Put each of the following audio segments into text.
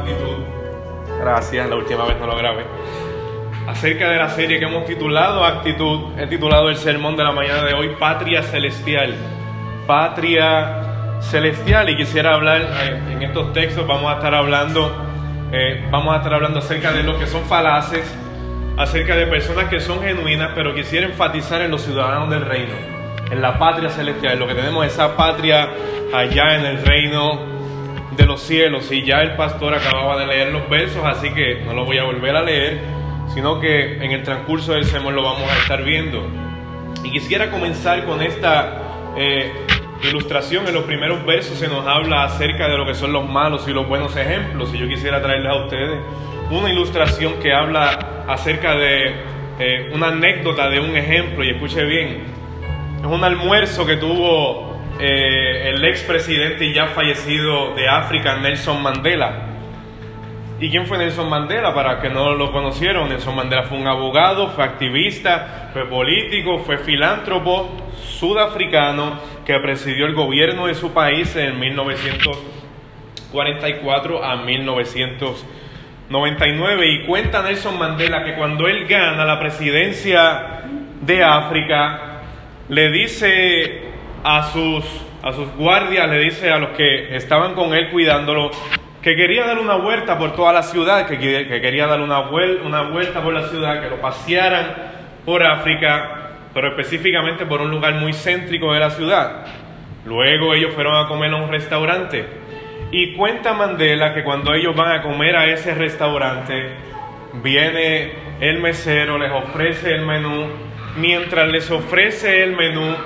actitud. Gracias, la última vez no lo grabé. Acerca de la serie que hemos titulado Actitud, he titulado el sermón de la mañana de hoy Patria Celestial. Patria Celestial y quisiera hablar eh, en estos textos, vamos a estar hablando, eh, vamos a estar hablando acerca de lo que son falaces, acerca de personas que son genuinas, pero quisiera enfatizar en los ciudadanos del reino, en la patria celestial, lo que tenemos esa patria allá en el reino de los cielos. Y ya el pastor acababa de leer los versos, así que no lo voy a volver a leer, sino que en el transcurso del sermón lo vamos a estar viendo. Y quisiera comenzar con esta eh, ilustración. En los primeros versos se nos habla acerca de lo que son los malos y los buenos ejemplos. Y yo quisiera traerles a ustedes una ilustración que habla acerca de eh, una anécdota de un ejemplo. Y escuche bien, es un almuerzo que tuvo eh, el expresidente y ya fallecido de África, Nelson Mandela. ¿Y quién fue Nelson Mandela? Para que no lo conocieron, Nelson Mandela fue un abogado, fue activista, fue político, fue filántropo sudafricano que presidió el gobierno de su país en 1944 a 1999. Y cuenta Nelson Mandela que cuando él gana la presidencia de África, le dice a sus, a sus guardias, le dice a los que estaban con él cuidándolo, que quería dar una vuelta por toda la ciudad, que, que quería dar una, vuelta, una vuelta por la ciudad, que lo pasearan por África, pero específicamente por un lugar muy céntrico de la ciudad. Luego ellos fueron a comer a un restaurante. Y cuenta Mandela que cuando ellos van a comer a ese restaurante, viene el mesero, les ofrece el menú. Mientras les ofrece el menú,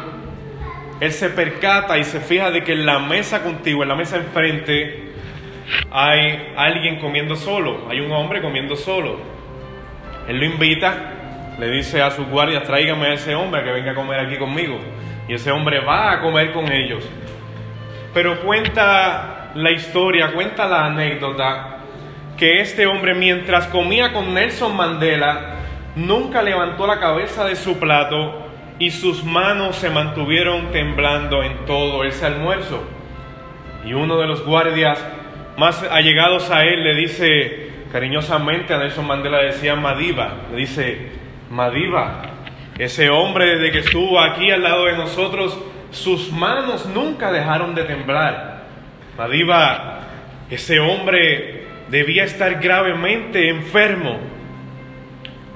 él se percata y se fija de que en la mesa contigo, en la mesa enfrente, hay alguien comiendo solo, hay un hombre comiendo solo. Él lo invita, le dice a sus guardias, tráigame a ese hombre que venga a comer aquí conmigo. Y ese hombre va a comer con ellos. Pero cuenta la historia, cuenta la anécdota, que este hombre mientras comía con Nelson Mandela, nunca levantó la cabeza de su plato y sus manos se mantuvieron temblando en todo ese almuerzo. Y uno de los guardias más allegados a él le dice cariñosamente a Nelson Mandela, decía Madiba, le dice, Madiba, ese hombre desde que estuvo aquí al lado de nosotros, sus manos nunca dejaron de temblar. Madiba, ese hombre debía estar gravemente enfermo.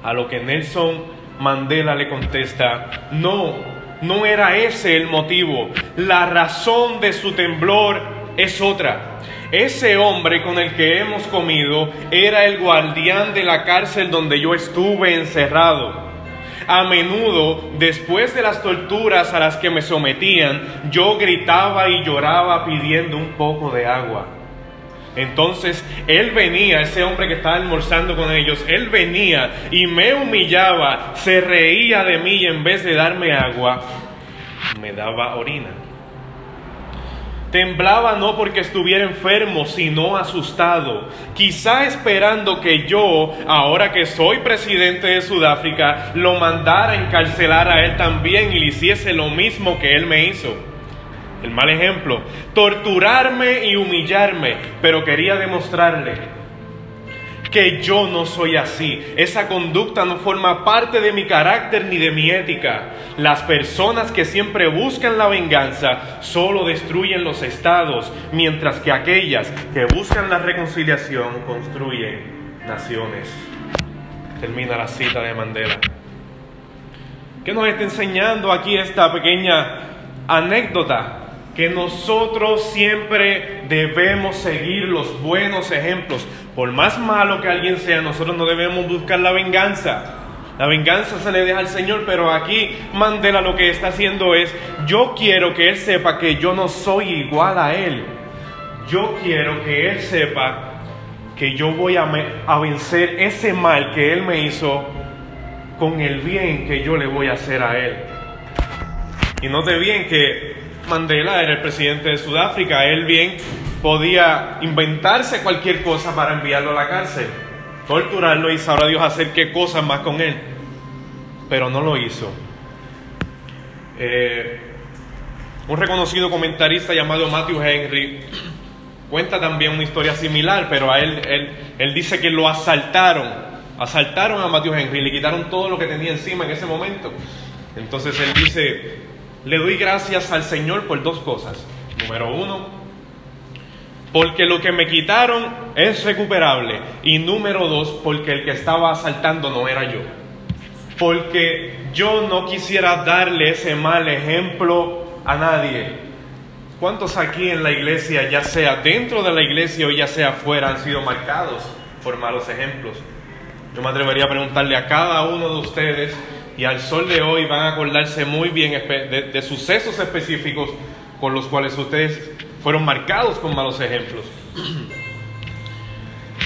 A lo que Nelson Mandela le contesta, no, no era ese el motivo. La razón de su temblor es otra. Ese hombre con el que hemos comido era el guardián de la cárcel donde yo estuve encerrado. A menudo, después de las torturas a las que me sometían, yo gritaba y lloraba pidiendo un poco de agua. Entonces él venía, ese hombre que estaba almorzando con ellos, él venía y me humillaba, se reía de mí y en vez de darme agua, me daba orina. Temblaba no porque estuviera enfermo, sino asustado, quizá esperando que yo, ahora que soy presidente de Sudáfrica, lo mandara a encarcelar a él también y le hiciese lo mismo que él me hizo el mal ejemplo, torturarme y humillarme, pero quería demostrarle que yo no soy así. Esa conducta no forma parte de mi carácter ni de mi ética. Las personas que siempre buscan la venganza solo destruyen los estados, mientras que aquellas que buscan la reconciliación construyen naciones. Termina la cita de Mandela. ¿Qué nos está enseñando aquí esta pequeña anécdota? Que nosotros siempre debemos seguir los buenos ejemplos. Por más malo que alguien sea, nosotros no debemos buscar la venganza. La venganza se le deja al Señor, pero aquí Mandela lo que está haciendo es, yo quiero que Él sepa que yo no soy igual a Él. Yo quiero que Él sepa que yo voy a, a vencer ese mal que Él me hizo con el bien que yo le voy a hacer a Él. Y note bien que Mandela era el presidente de Sudáfrica, él bien podía inventarse cualquier cosa para enviarlo a la cárcel, torturarlo y sabrá Dios hacer qué cosas más con él, pero no lo hizo. Eh, un reconocido comentarista llamado Matthew Henry cuenta también una historia similar, pero a él, él, él dice que lo asaltaron, asaltaron a Matthew Henry, le quitaron todo lo que tenía encima en ese momento. Entonces él dice, le doy gracias al Señor por dos cosas. Número uno, porque lo que me quitaron es recuperable. Y número dos, porque el que estaba asaltando no era yo. Porque yo no quisiera darle ese mal ejemplo a nadie. ¿Cuántos aquí en la iglesia, ya sea dentro de la iglesia o ya sea afuera, han sido marcados por malos ejemplos? Yo me atrevería a preguntarle a cada uno de ustedes y al sol de hoy van a acordarse muy bien de, sucesos específicos con los cuales ustedes fueron marcados con malos ejemplos.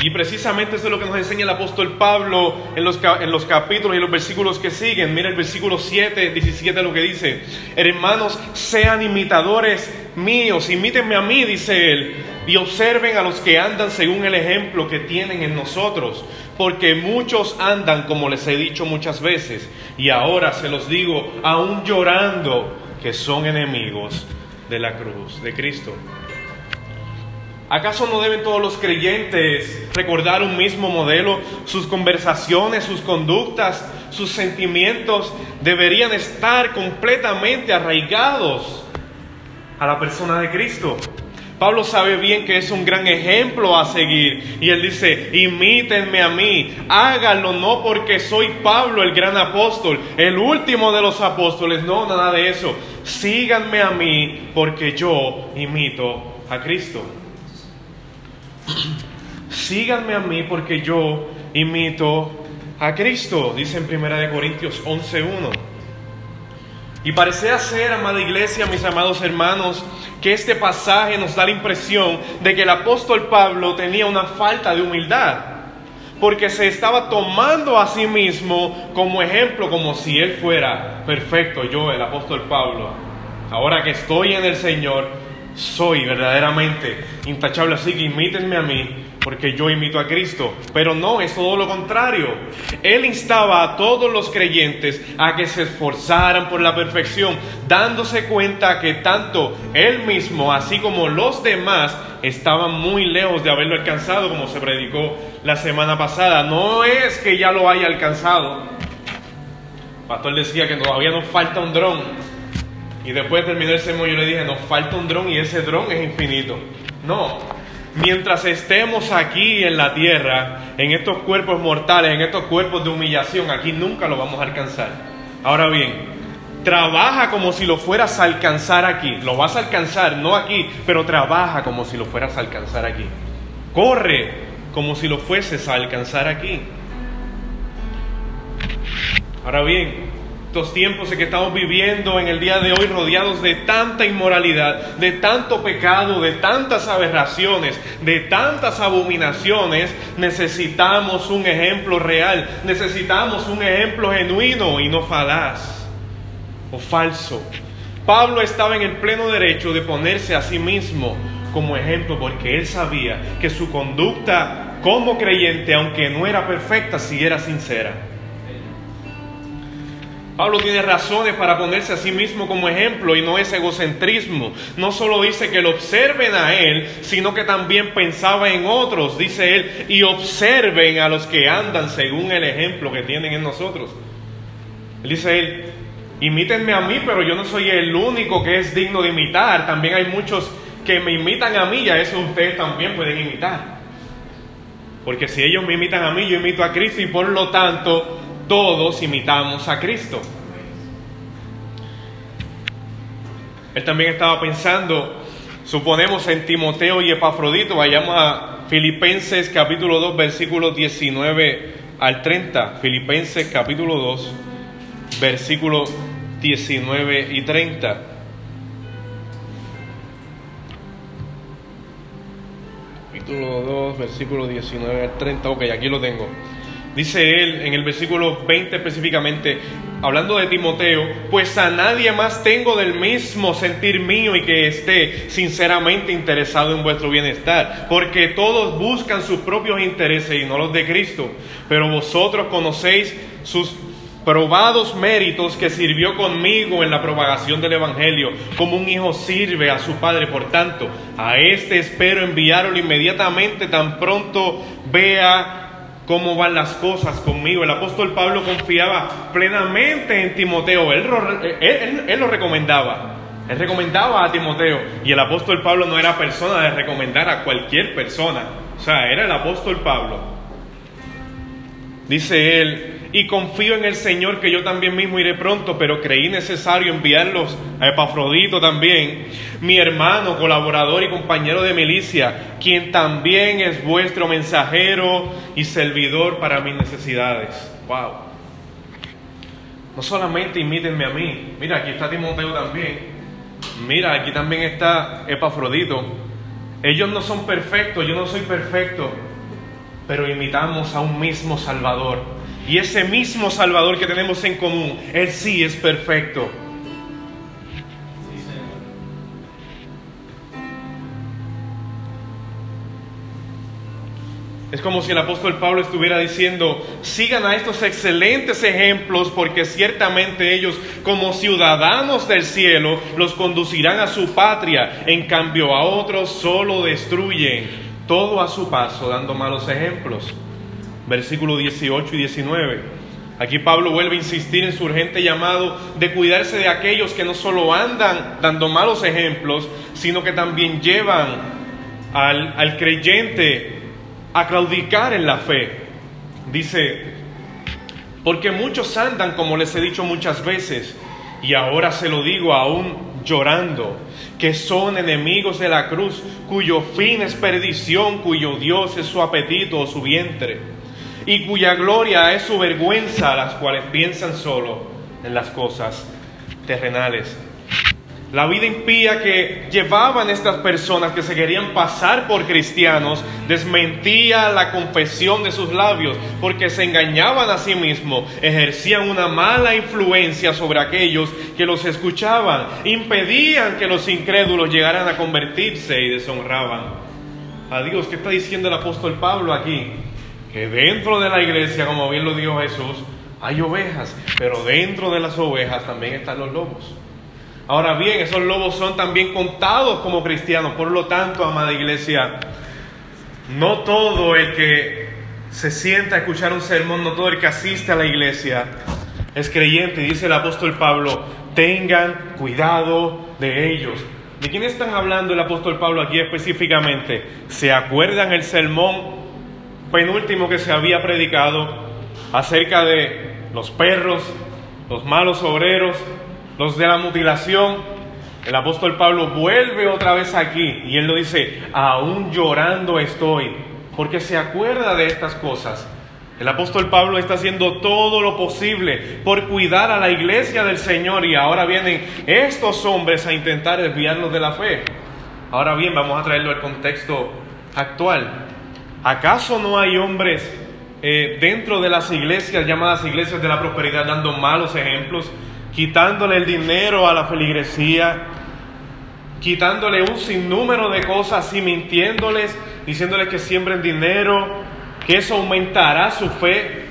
Y precisamente eso es lo que nos enseña el apóstol Pablo en los, en los capítulos y los versículos que siguen. Mira el versículo 7, 17 lo que dice. Hermanos, sean imitadores míos, imítenme a mí, dice él, y observen a los que andan según el ejemplo que tienen en nosotros porque muchos andan como les he dicho muchas veces, y ahora se los digo, aún llorando, que son enemigos de la cruz de Cristo. ¿Acaso no deben todos los creyentes recordar un mismo modelo? Sus conversaciones, sus conductas, sus sentimientos deberían estar completamente arraigados a la persona de Cristo. Pablo sabe bien que es un gran ejemplo a seguir. Y él dice, imítenme a mí, háganlo no porque soy Pablo el gran apóstol, el último de los apóstoles, no, nada de eso. Síganme a mí porque yo imito a Cristo. Síganme a mí porque yo imito a Cristo, dice en 1 Corintios 11.1. Y parece ser, amada iglesia, mis amados hermanos, que este pasaje nos da la impresión de que el apóstol Pablo tenía una falta de humildad, porque se estaba tomando a sí mismo como ejemplo, como si él fuera perfecto, yo, el apóstol Pablo. Ahora que estoy en el Señor, soy verdaderamente intachable, así que imítenme a mí porque yo imito a Cristo. Pero no, es todo lo contrario. Él instaba a todos los creyentes a que se esforzaran por la perfección, dándose cuenta que tanto él mismo, así como los demás, estaban muy lejos de haberlo alcanzado, como se predicó la semana pasada. No es que ya lo haya alcanzado. Pastor decía que todavía nos falta un dron. Y después de terminar el sermón yo le dije, nos falta un dron y ese dron es infinito. No, mientras estemos aquí en la tierra, en estos cuerpos mortales, en estos cuerpos de humillación, aquí nunca lo vamos a alcanzar. Ahora bien, trabaja como si lo fueras a alcanzar aquí. Lo vas a alcanzar, no aquí, pero trabaja como si lo fueras a alcanzar aquí. Corre como si lo fueses a alcanzar aquí. Ahora bien, estos tiempos en que estamos viviendo en el día de hoy rodeados de tanta inmoralidad, de tanto pecado, de tantas aberraciones, de tantas abominaciones, necesitamos un ejemplo real, necesitamos un ejemplo genuino y no falaz o falso. Pablo estaba en el pleno derecho de ponerse a sí mismo como ejemplo porque él sabía que su conducta como creyente, aunque no era perfecta, sí era sincera. Pablo tiene razones para ponerse a sí mismo como ejemplo y no es egocentrismo. No solo dice que lo observen a él, sino que también pensaba en otros, dice él, y observen a los que andan según el ejemplo que tienen en nosotros. dice él, imítenme a mí, pero yo no soy el único que es digno de imitar. También hay muchos que me imitan a mí y a eso ustedes también pueden imitar. Porque si ellos me imitan a mí, yo imito a Cristo y por lo tanto todos imitamos a Cristo. Él también estaba pensando, suponemos en Timoteo y Epafrodito, vayamos a Filipenses capítulo 2, versículos 19 al 30. Filipenses capítulo 2, versículos 19 y 30. Capítulo 2, versículo 19 al 30. Ok, aquí lo tengo. Dice él en el versículo 20 específicamente, hablando de Timoteo, pues a nadie más tengo del mismo sentir mío y que esté sinceramente interesado en vuestro bienestar, porque todos buscan sus propios intereses y no los de Cristo, pero vosotros conocéis sus probados méritos que sirvió conmigo en la propagación del Evangelio, como un hijo sirve a su padre. Por tanto, a este espero enviarlo inmediatamente tan pronto vea cómo van las cosas conmigo. El apóstol Pablo confiaba plenamente en Timoteo, él, lo recomendaba. Él recomendaba a Timoteo y el apóstol Pablo no era persona de recomendar a cualquier persona. O sea, era el apóstol Pablo. Dice él, y confío en el Señor que yo también mismo iré pronto, pero creí necesario enviarlos a Epafrodito también, mi hermano, colaborador y compañero de milicia, quien también es vuestro mensajero y servidor para mis necesidades. Wow. No solamente imítenme a mí, mira, aquí está Timoteo también, mira, aquí también está Epafrodito. Ellos no son perfectos, yo no soy perfecto, pero imitamos a un mismo Salvador y ese mismo Salvador que tenemos en común, Él sí es perfecto. Es como si el apóstol Pablo estuviera diciendo, sigan a estos excelentes ejemplos porque ciertamente ellos como ciudadanos del cielo los conducirán a su patria, en cambio a otros solo destruyen todo a su paso dando malos ejemplos versículos 18 y 19. Aquí Pablo vuelve a insistir en su urgente llamado de cuidarse de aquellos que no solo andan dando malos ejemplos, sino que también llevan al, al creyente a claudicar en la fe. Dice, porque muchos andan, como les he dicho muchas veces, y ahora se lo digo aún llorando, que son enemigos de la cruz, cuyo fin es perdición, cuyo Dios es su apetito o su vientre y cuya gloria es su vergüenza las cuales piensan solo en las cosas terrenales. La vida impía que llevaban estas personas que se querían pasar por cristianos desmentía la confesión de sus labios porque se engañaban a sí mismos, ejercían una mala influencia sobre aquellos que los escuchaban, impedían que los incrédulos llegaran a convertirse y deshonraban a Dios. ¿Qué está diciendo el apóstol Pablo aquí? Que dentro de la iglesia, como bien lo dijo Jesús, hay ovejas, pero dentro de las ovejas también están los lobos. Ahora bien, esos lobos son también contados como cristianos, por lo tanto, amada iglesia, no todo el que se sienta a escuchar un sermón, no todo el que asiste a la iglesia es creyente, dice el apóstol Pablo, tengan cuidado de ellos. ¿De quién están hablando el apóstol Pablo aquí específicamente? ¿Se acuerdan el sermón penúltimo que se había predicado acerca de los perros, los malos obreros, los de la mutilación, el apóstol Pablo vuelve otra vez aquí y él lo dice, aún llorando estoy, porque se acuerda de estas cosas. El apóstol Pablo está haciendo todo lo posible por cuidar a la iglesia del Señor y ahora vienen estos hombres a intentar desviarlos de la fe. Ahora bien, vamos a traerlo al contexto actual. ¿Acaso no hay hombres eh, dentro de las iglesias llamadas iglesias de la prosperidad dando malos ejemplos, quitándole el dinero a la feligresía, quitándole un sinnúmero de cosas y mintiéndoles, diciéndoles que siembren dinero, que eso aumentará su fe?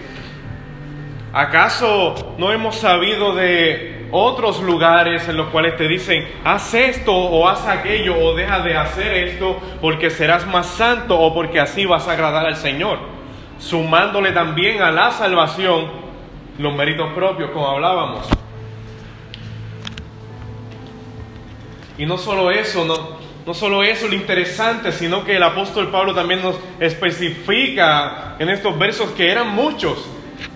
¿Acaso no hemos sabido de otros lugares en los cuales te dicen, haz esto o haz aquello o deja de hacer esto porque serás más santo o porque así vas a agradar al Señor? Sumándole también a la salvación los méritos propios, como hablábamos. Y no solo eso, no, no solo eso lo interesante, sino que el apóstol Pablo también nos especifica en estos versos que eran muchos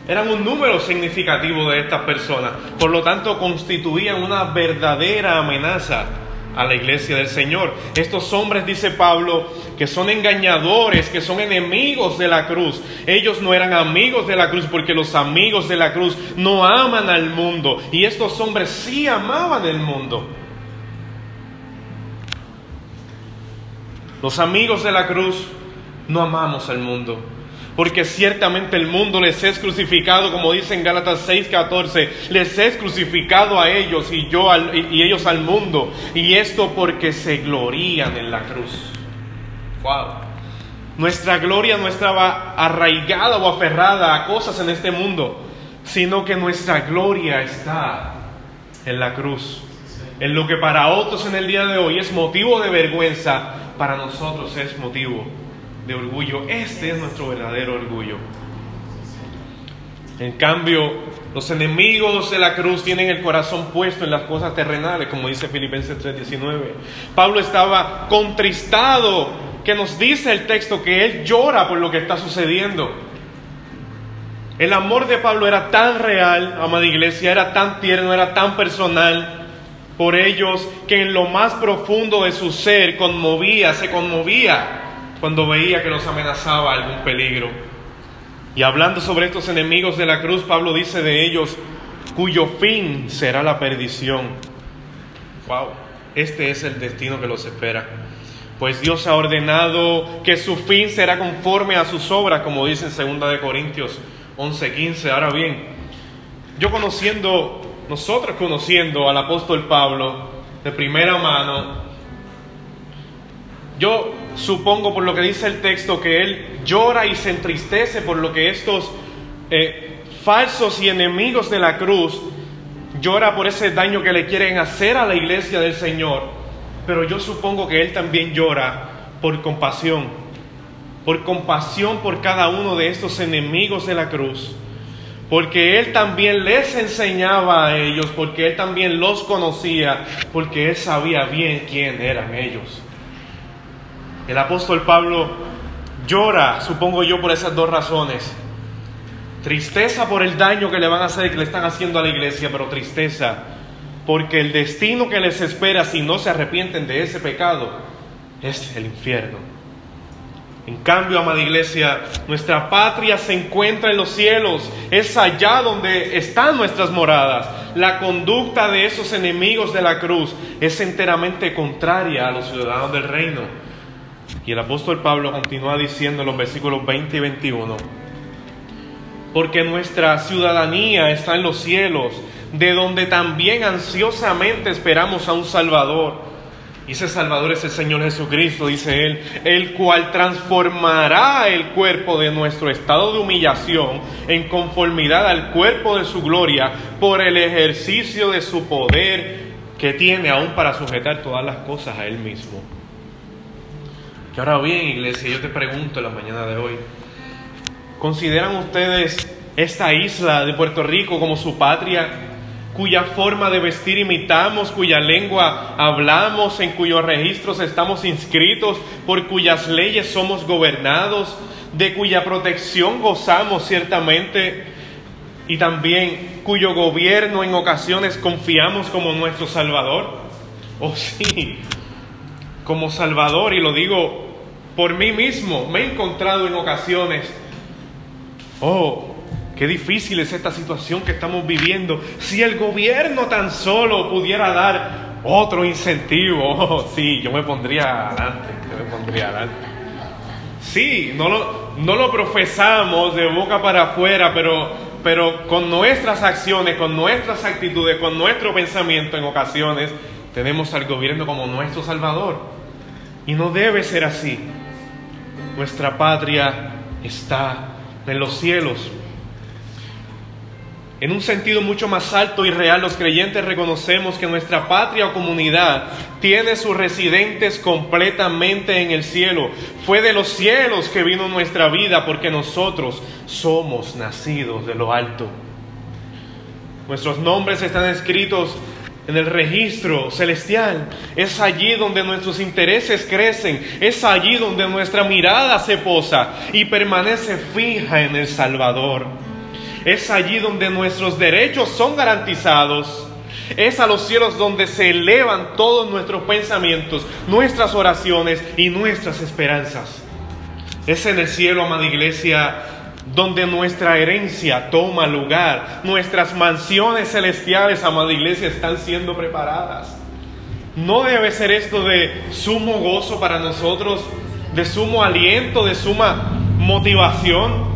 eran un número significativo de estas personas. Por lo tanto, constituían una verdadera amenaza a la iglesia del Señor. Estos hombres, dice Pablo, que son engañadores, que son enemigos de la cruz. Ellos no eran amigos de la cruz porque los amigos de la cruz no aman al mundo. Y estos hombres sí amaban el mundo. Los amigos de la cruz no amamos al mundo porque ciertamente el mundo les es crucificado, como dice en Gálatas 6:14, les es crucificado a ellos y yo y ellos al mundo, y esto porque se glorían en la cruz. Wow. Nuestra gloria no estaba arraigada o aferrada a cosas en este mundo, sino que nuestra gloria está en la cruz. En lo que para otros en el día de hoy es motivo de vergüenza, para nosotros es motivo de orgullo. Este es nuestro verdadero orgullo. En cambio, los enemigos de la cruz tienen el corazón puesto en las cosas terrenales, como dice Filipenses 3:19. Pablo estaba contristado, que nos dice el texto que él llora por lo que está sucediendo. El amor de Pablo era tan real, amada iglesia, era tan tierno, era tan personal por ellos que en lo más profundo de su ser conmovía, se conmovía cuando veía que los amenazaba algún peligro. Y hablando sobre estos enemigos de la cruz, Pablo dice de ellos, cuyo fin será la perdición. Wow, este es el destino que los espera. Pues Dios ha ordenado que su fin será conforme a sus obras, como dice en 2 de Corintios 11:15. Ahora bien, yo conociendo, nosotros conociendo al apóstol Pablo de primera mano, yo supongo por lo que dice el texto que él llora y se entristece por lo que estos eh, falsos y enemigos de la cruz llora por ese daño que le quieren hacer a la iglesia del Señor. Pero yo supongo que él también llora por compasión, por compasión por cada uno de estos enemigos de la cruz. Porque Él también les enseñaba a ellos, porque Él también los conocía, porque Él sabía bien quién eran ellos. El apóstol Pablo llora, supongo yo, por esas dos razones. Tristeza por el daño que le van a hacer, que le están haciendo a la iglesia, pero tristeza porque el destino que les espera si no se arrepienten de ese pecado es el infierno. En cambio, amada iglesia, nuestra patria se encuentra en los cielos, es allá donde están nuestras moradas. La conducta de esos enemigos de la cruz es enteramente contraria a los ciudadanos del reino. Y el apóstol Pablo continúa diciendo en los versículos 20 y 21, porque nuestra ciudadanía está en los cielos, de donde también ansiosamente esperamos a un Salvador. Y ese Salvador es el Señor Jesucristo, dice él, el cual transformará el cuerpo de nuestro estado de humillación en conformidad al cuerpo de su gloria por el ejercicio de su poder que tiene aún para sujetar todas las cosas a él mismo. Y ahora bien, iglesia, yo te pregunto en la mañana de hoy, ¿consideran ustedes esta isla de Puerto Rico como su patria, cuya forma de vestir imitamos, cuya lengua hablamos, en cuyos registros estamos inscritos, por cuyas leyes somos gobernados, de cuya protección gozamos ciertamente? y también cuyo gobierno en ocasiones confiamos como nuestro Salvador. Oh sí, como Salvador, y lo digo por mí mismo me he encontrado en ocasiones, oh, qué difícil es esta situación que estamos viviendo. Si el gobierno tan solo pudiera dar otro incentivo, oh, sí, yo me pondría adelante, yo me pondría adelante. Sí, no lo, no lo profesamos de boca para afuera, pero, pero con nuestras acciones, con nuestras actitudes, con nuestro pensamiento en ocasiones, tenemos al gobierno como nuestro Salvador. Y no debe ser así nuestra patria está en los cielos. En un sentido mucho más alto y real, los creyentes reconocemos que nuestra patria o comunidad tiene sus residentes completamente en el cielo. Fue de los cielos que vino nuestra vida porque nosotros somos nacidos de lo alto. Nuestros nombres están escritos en el registro celestial. Es allí donde nuestros intereses crecen, es allí donde nuestra mirada se posa y permanece fija en el Salvador. Es allí donde nuestros derechos son garantizados. Es a los cielos donde se elevan todos nuestros pensamientos, nuestras oraciones y nuestras esperanzas. Es en el cielo, amada iglesia, donde nuestra herencia toma lugar, nuestras mansiones celestiales, amada iglesia, están siendo preparadas. No debe ser esto de sumo gozo para nosotros, de sumo aliento, de suma motivación.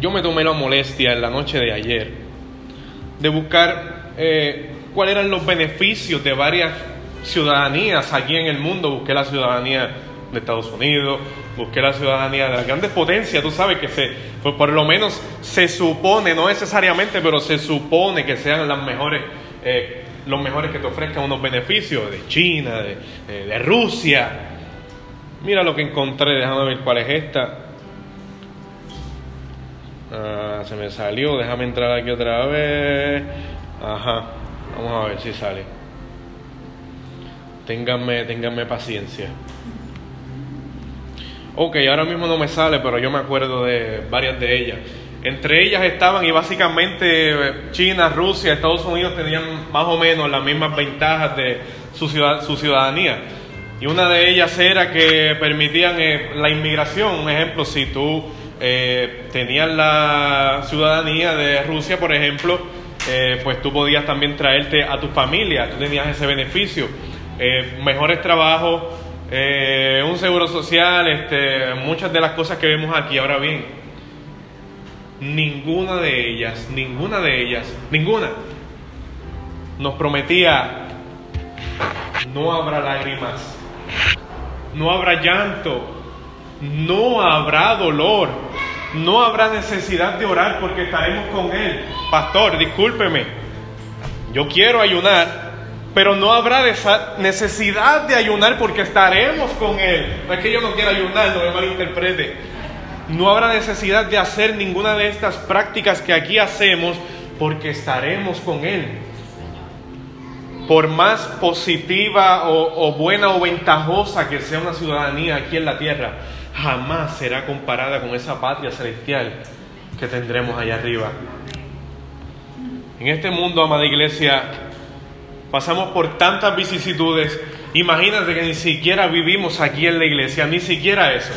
Yo me tomé la molestia en la noche de ayer de buscar eh, cuáles eran los beneficios de varias ciudadanías aquí en el mundo. Busqué la ciudadanía de Estados Unidos, busqué la ciudadanía de las grandes potencias, tú sabes que se, pues por lo menos se supone, no necesariamente, pero se supone que sean las mejores, eh, los mejores que te ofrezcan unos beneficios de China, de, Rusia. Mira lo que encontré, déjame ver cuál es esta. Ah, se me salió, déjame entrar aquí otra vez. Ajá, vamos a ver si sale. Ténganme, ténganme paciencia. Ok, ahora mismo no me sale, pero yo me acuerdo de varias de ellas. Entre ellas estaban, y básicamente China, Rusia, Estados Unidos tenían más o menos las mismas ventajas de su, ciudad, su ciudadanía. Y una de ellas era que permitían eh, la inmigración. Un ejemplo, si tú eh, tenías la ciudadanía de Rusia, por ejemplo, eh, pues tú podías también traerte a tu familia, tú tenías ese beneficio, mejores trabajos, un seguro social, este, muchas de las cosas que vemos aquí. Ahora bien, ninguna de ellas, ninguna de ellas, ninguna, nos prometía, no habrá lágrimas, no habrá llanto, no habrá dolor, no habrá necesidad de orar porque estaremos con Él. Pastor, discúlpeme, yo quiero ayunar, pero no habrá necesidad de ayunar porque estaremos con Él. No es que yo no quiera ayunar, no me malinterprete. No habrá necesidad de hacer ninguna de estas prácticas que aquí hacemos porque estaremos con Él. Por más positiva o, buena o ventajosa que sea una ciudadanía aquí en la tierra, jamás será comparada con esa patria celestial que tendremos allá arriba. En este mundo, amada iglesia, pasamos por tantas vicisitudes. Imagínate que ni siquiera vivimos aquí en la iglesia, ni siquiera eso.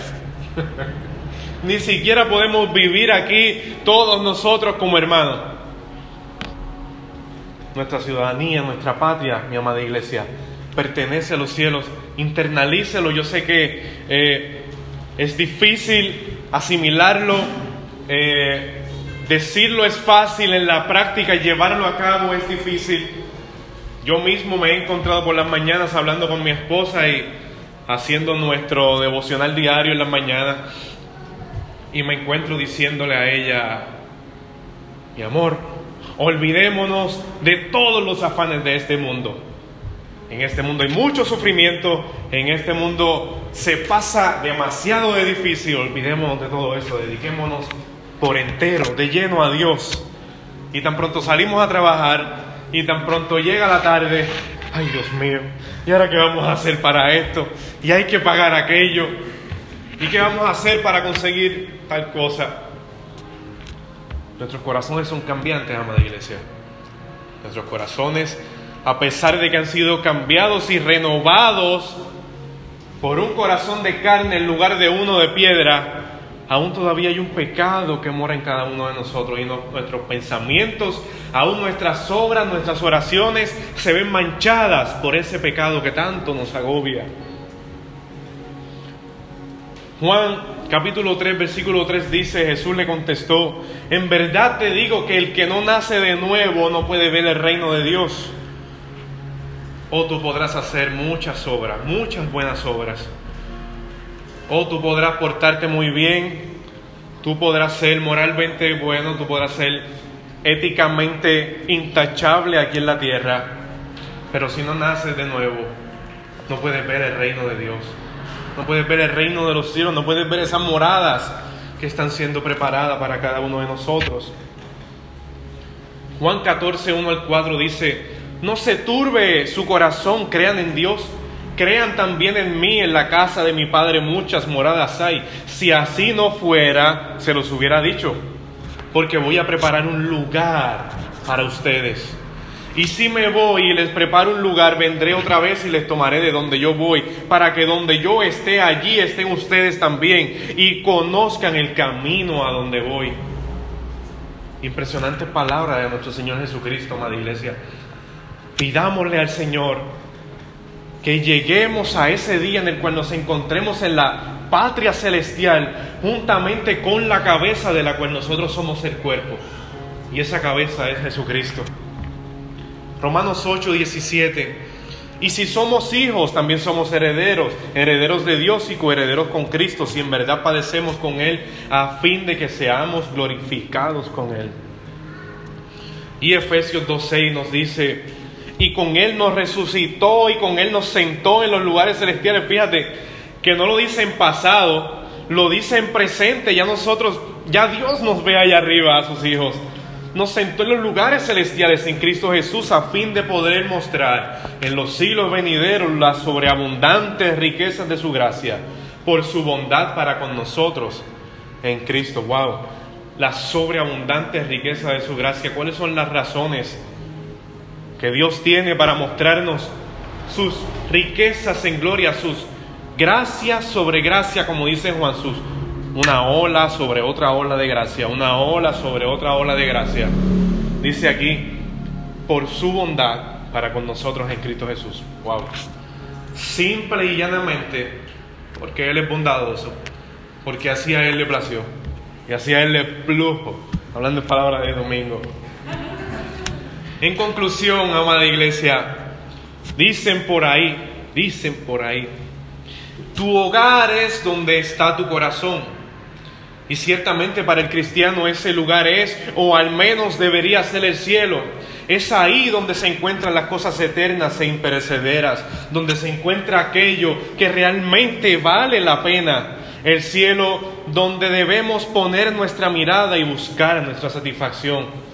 ni siquiera podemos vivir aquí todos nosotros como hermanos. Nuestra ciudadanía, nuestra patria, mi amada iglesia, pertenece a los cielos. Internalícelo. Yo sé que eh, es difícil asimilarlo, eh, decirlo es fácil, en la práctica llevarlo a cabo es difícil. Yo mismo me he encontrado por las mañanas hablando con mi esposa y haciendo nuestro devocional diario en las mañanas. Y me encuentro diciéndole a ella, mi amor, olvidémonos de todos los afanes de este mundo. En este mundo hay mucho sufrimiento, en este mundo se pasa demasiado de difícil, olvidémonos de todo eso, dediquémonos por entero, de lleno a Dios. Y tan pronto salimos a trabajar y tan pronto llega la tarde, ay Dios mío, ¿y ahora qué vamos a hacer para esto? Y hay que pagar aquello. ¿Y qué vamos a hacer para conseguir tal cosa? Nuestros corazones son cambiantes, amada iglesia. Nuestros corazones a pesar de que han sido cambiados y renovados por un corazón de carne en lugar de uno de piedra, aún todavía hay un pecado que mora en cada uno de nosotros y nuestros pensamientos, aún nuestras obras, nuestras oraciones se ven manchadas por ese pecado que tanto nos agobia. Juan capítulo 3, versículo 3 dice, Jesús le contestó, en verdad te digo que el que no nace de nuevo no puede ver el reino de Dios o tú podrás hacer muchas obras, muchas buenas obras. O tú podrás portarte muy bien, tú podrás ser moralmente bueno, tú podrás ser éticamente intachable aquí en la tierra, pero si no naces de nuevo, no puedes ver el reino de Dios, no puedes ver el reino de los cielos, no puedes ver esas moradas que están siendo preparadas para cada uno de nosotros. Juan 14, 1 al 4 dice, no se turbe su corazón, crean en Dios, crean también en mí, en la casa de mi Padre muchas moradas hay. Si así no fuera, se los hubiera dicho, porque voy a preparar un lugar para ustedes. Y si me voy y les preparo un lugar, vendré otra vez y les tomaré de donde yo voy, para que donde yo esté, allí estén ustedes también y conozcan el camino a donde voy. Impresionante palabra de nuestro Señor Jesucristo, amada iglesia. Pidámosle al Señor que lleguemos a ese día en el cual nos encontremos en la patria celestial juntamente con la cabeza de la cual nosotros somos el cuerpo. Y esa cabeza es Jesucristo. Romanos 8, 17. Y si somos hijos, también somos herederos, herederos de Dios y coherederos con Cristo, si en verdad padecemos con Él, a fin de que seamos glorificados con Él. Y Efesios 2.6 nos dice, y con Él nos resucitó y con Él nos sentó en los lugares celestiales. Fíjate que no lo dice pasado, lo dice en presente, ya nosotros, ya Dios nos ve allá arriba a sus hijos nos sentó en los lugares celestiales en Cristo Jesús a fin de poder mostrar en los siglos venideros las sobreabundantes riquezas de su gracia por su bondad para con nosotros en Cristo. Wow, las sobreabundantes riquezas de su gracia. ¿Cuáles son las razones que Dios tiene para mostrarnos sus riquezas en gloria, sus gracias sobre gracia, como dice Juan, sus una ola sobre otra ola de gracia, una ola sobre otra ola de gracia. Dice aquí, por su bondad para con nosotros en Cristo Jesús. Wow. Simple y llanamente, porque Él es bondadoso, porque así a Él le plació y así a Él le plujo, hablando en palabras de domingo. En conclusión, amada iglesia, dicen por ahí, dicen por ahí, tu hogar es donde está tu corazón. Y ciertamente para el cristiano ese lugar es, o al menos debería ser el cielo. Es ahí donde se encuentran las cosas eternas e imperecederas, donde se encuentra aquello que realmente vale la pena. El cielo donde debemos poner nuestra mirada y buscar nuestra satisfacción.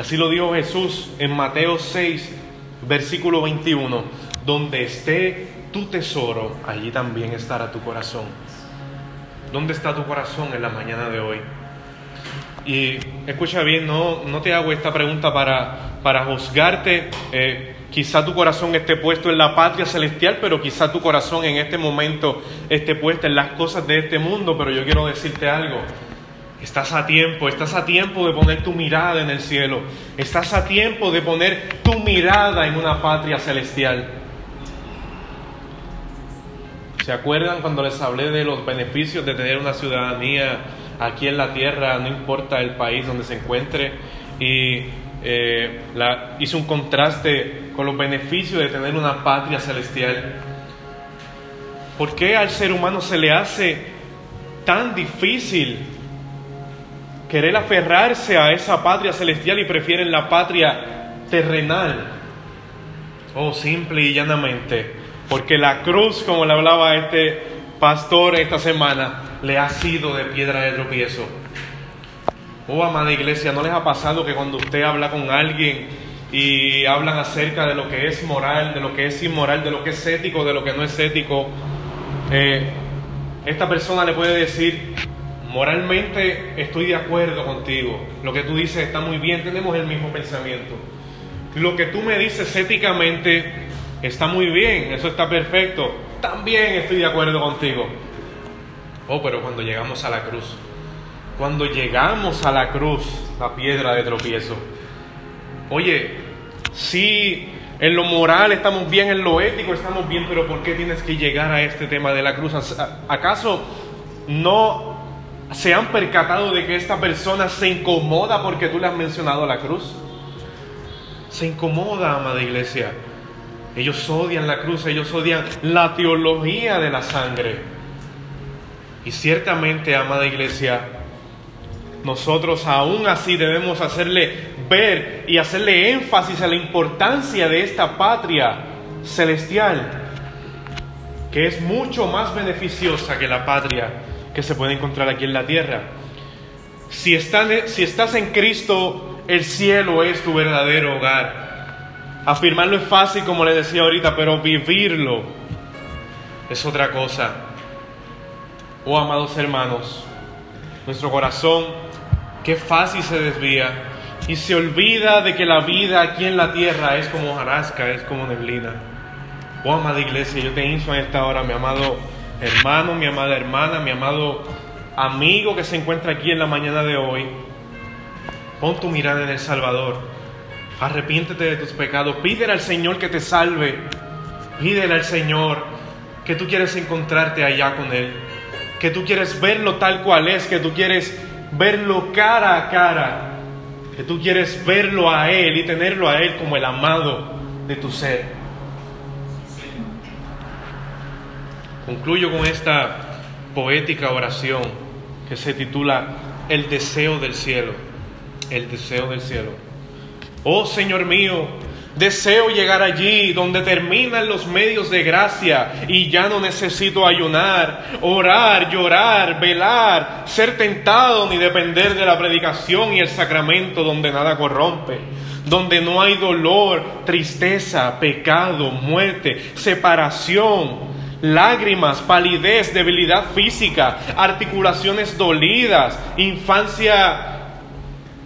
Así lo dijo Jesús en Mateo 6, versículo 21. Donde esté tu tesoro, allí también estará tu corazón. ¿Dónde está tu corazón en la mañana de hoy? Y escucha bien, no, no te hago esta pregunta para, para juzgarte. Eh, quizá tu corazón esté puesto en la patria celestial, pero quizá tu corazón en este momento esté puesto en las cosas de este mundo. Pero yo quiero decirte algo. Estás a tiempo, estás a tiempo de poner tu mirada en el cielo. Estás a tiempo de poner tu mirada en una patria celestial. ¿Se acuerdan cuando les hablé de los beneficios de tener una ciudadanía aquí en la tierra, no importa el país donde se encuentre? Y eh, hice un contraste con los beneficios de tener una patria celestial. ¿Por qué al ser humano se le hace tan difícil querer aferrarse a esa patria celestial y prefieren la patria terrenal? Oh, simple y llanamente porque la cruz, como le hablaba este pastor esta semana, le ha sido de piedra de tropiezo. Oh, amada iglesia, ¿no les ha pasado que cuando usted habla con alguien y hablan acerca de lo que es moral, de lo que es inmoral, de lo que es ético, de lo que no es ético, eh, esta persona le puede decir, moralmente estoy de acuerdo contigo, lo que tú dices está muy bien, tenemos el mismo pensamiento. Lo que tú me dices éticamente Está muy bien, eso está perfecto. También estoy de acuerdo contigo. Oh, pero cuando llegamos a la cruz, cuando llegamos a la cruz, la piedra de tropiezo. Oye, si en lo moral estamos bien, en lo ético estamos bien, pero ¿por qué tienes que llegar a este tema de la cruz? ¿Acaso no se han percatado de que esta persona se incomoda porque tú le has mencionado la cruz? Se incomoda, amada iglesia. Ellos odian la cruz, ellos odian la teología de la sangre. Y ciertamente, amada iglesia, nosotros aún así debemos hacerle ver y hacerle énfasis a la importancia de esta patria celestial, que es mucho más beneficiosa que la patria que se puede encontrar aquí en la tierra. Si, si estás en Cristo, el cielo es tu verdadero hogar. Afirmarlo es fácil, como le decía ahorita, pero vivirlo es otra cosa. Oh, amados hermanos, nuestro corazón, qué fácil se desvía y se olvida de que la vida aquí en la tierra es como jarasca, es como neblina. Oh, amada iglesia, yo te insto en esta hora, mi amado hermano, mi amada hermana, mi amado amigo que se encuentra aquí en la mañana de hoy. Pon tu mirada en el Salvador. Arrepiéntete de tus pecados. Pídele al Señor que te salve. Pídele al Señor que tú quieres encontrarte allá con Él. Que tú quieres verlo tal cual es. Que tú quieres verlo cara a cara. Que tú quieres verlo a Él y tenerlo a Él como el amado de tu ser. Concluyo con esta poética oración que se titula El deseo del cielo. El deseo del cielo. Oh Señor mío, deseo llegar allí donde terminan los medios de gracia y ya no necesito ayunar, orar, llorar, velar, ser tentado ni depender de la predicación y el sacramento donde nada corrompe donde no hay dolor, tristeza, pecado, muerte, separación, lágrimas, palidez, debilidad física, articulaciones dolidas, infancia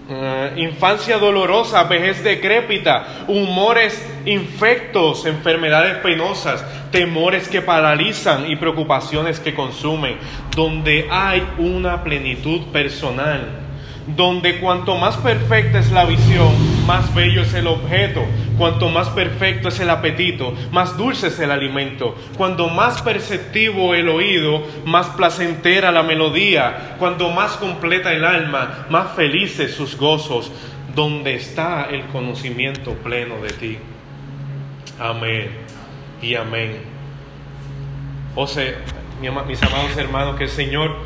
eh, infancia dolorosa, vejez decrépita, humores infectos, enfermedades penosas, temores que paralizan y preocupaciones que consumen, donde hay una plenitud personal donde cuanto más perfecta es la visión, más bello es el objeto, cuanto más perfecto es el apetito, más dulce es el alimento, cuando más perceptivo el oído, más placentera la melodía, cuando más completa el alma, más felices sus gozos, donde está el conocimiento pleno de ti. Amén y amén. O sea, mis amados hermanos, que el Señor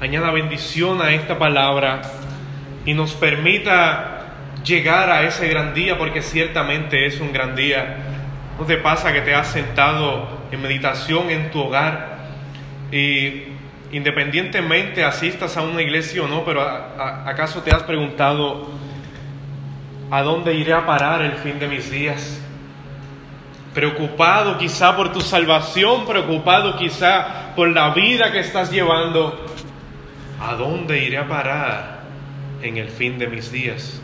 añada bendición a esta palabra y nos permita llegar a ese gran día, porque ciertamente es un gran día. ¿No te pasa que te has sentado en meditación en tu hogar y independientemente asistas a una iglesia o no, pero acaso te has preguntado, ¿a dónde iré a parar el fin de mis días? Preocupado quizá por tu salvación, preocupado quizá por la vida que estás llevando, ¿a dónde iré a parar? en el fin de mis días.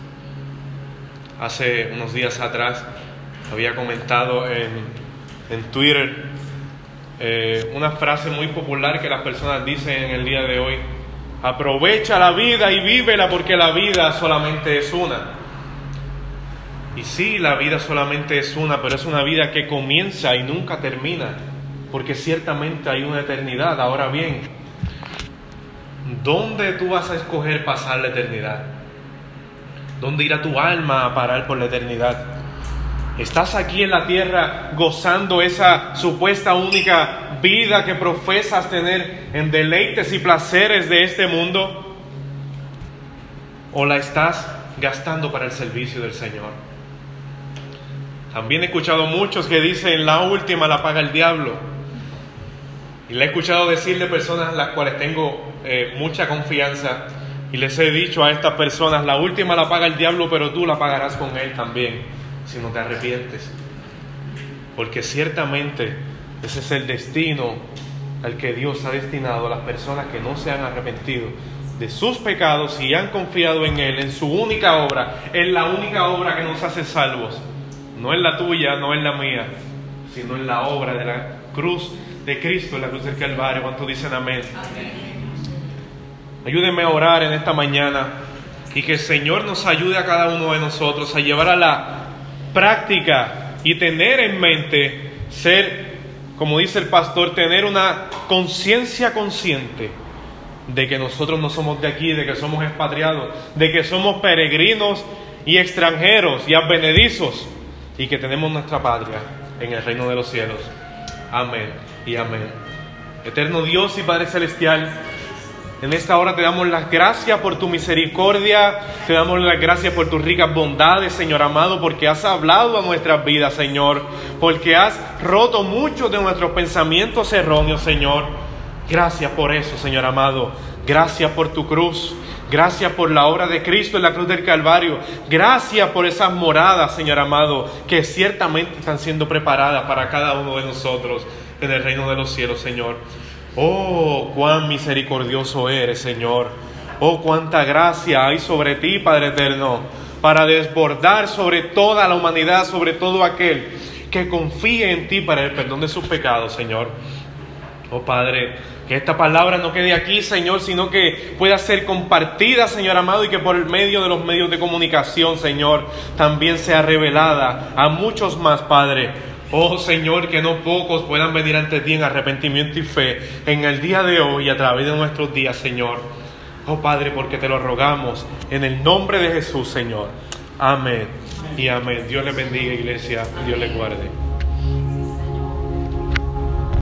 Hace unos días atrás había comentado en, en Twitter eh, una frase muy popular que las personas dicen en el día de hoy. Aprovecha la vida y vívela porque la vida solamente es una. Y sí, la vida solamente es una, pero es una vida que comienza y nunca termina, porque ciertamente hay una eternidad. Ahora bien, ¿Dónde tú vas a escoger pasar la eternidad? ¿Dónde irá tu alma a parar por la eternidad? ¿Estás aquí en la tierra gozando esa supuesta única vida que profesas tener en deleites y placeres de este mundo? ¿O la estás gastando para el servicio del Señor? También he escuchado muchos que dicen la última la paga el diablo. Y le he escuchado decirle personas a las cuales tengo eh, mucha confianza y les he dicho a estas personas, la última la paga el diablo, pero tú la pagarás con él también, si no te arrepientes. Porque ciertamente ese es el destino al que Dios ha destinado a las personas que no se han arrepentido de sus pecados y han confiado en Él, en su única obra, en la única obra que nos hace salvos. No en la tuya, no en la mía, sino en la obra de la cruz de Cristo, en la cruz del Calvario. ¿Cuántos dicen amén? amén. Ayúdenme a orar en esta mañana y que el Señor nos ayude a cada uno de nosotros a llevar a la práctica y tener en mente ser, como dice el pastor, tener una conciencia consciente de que nosotros no somos de aquí, de que somos expatriados, de que somos peregrinos y extranjeros y advenedizos y que tenemos nuestra patria en el reino de los cielos. Amén y amén. Eterno Dios y Padre Celestial, en esta hora te damos las gracias por tu misericordia, te damos las gracias por tus ricas bondades, Señor amado, porque has hablado a nuestras vidas, Señor, porque has roto muchos de nuestros pensamientos erróneos, Señor. Gracias por eso, Señor amado. Gracias por tu cruz. Gracias por la obra de Cristo en la cruz del Calvario. Gracias por esas moradas, Señor amado, que ciertamente están siendo preparadas para cada uno de nosotros en el reino de los cielos, Señor. Oh, cuán misericordioso eres, Señor. Oh, cuánta gracia hay sobre ti, Padre eterno, para desbordar sobre toda la humanidad, sobre todo aquel que confíe en ti para el perdón de sus pecados, Señor. Oh, Padre, que esta palabra no quede aquí, Señor, sino que pueda ser compartida, Señor amado, y que por medio de los medios de comunicación, Señor, también sea revelada a muchos más, Padre Oh Señor, que no pocos puedan venir ante ti en arrepentimiento y fe en el día de hoy y a través de nuestros días, Señor. Oh Padre, porque te lo rogamos en el nombre de Jesús, Señor. Amén y amén. Dios le bendiga, iglesia. Dios le guarde.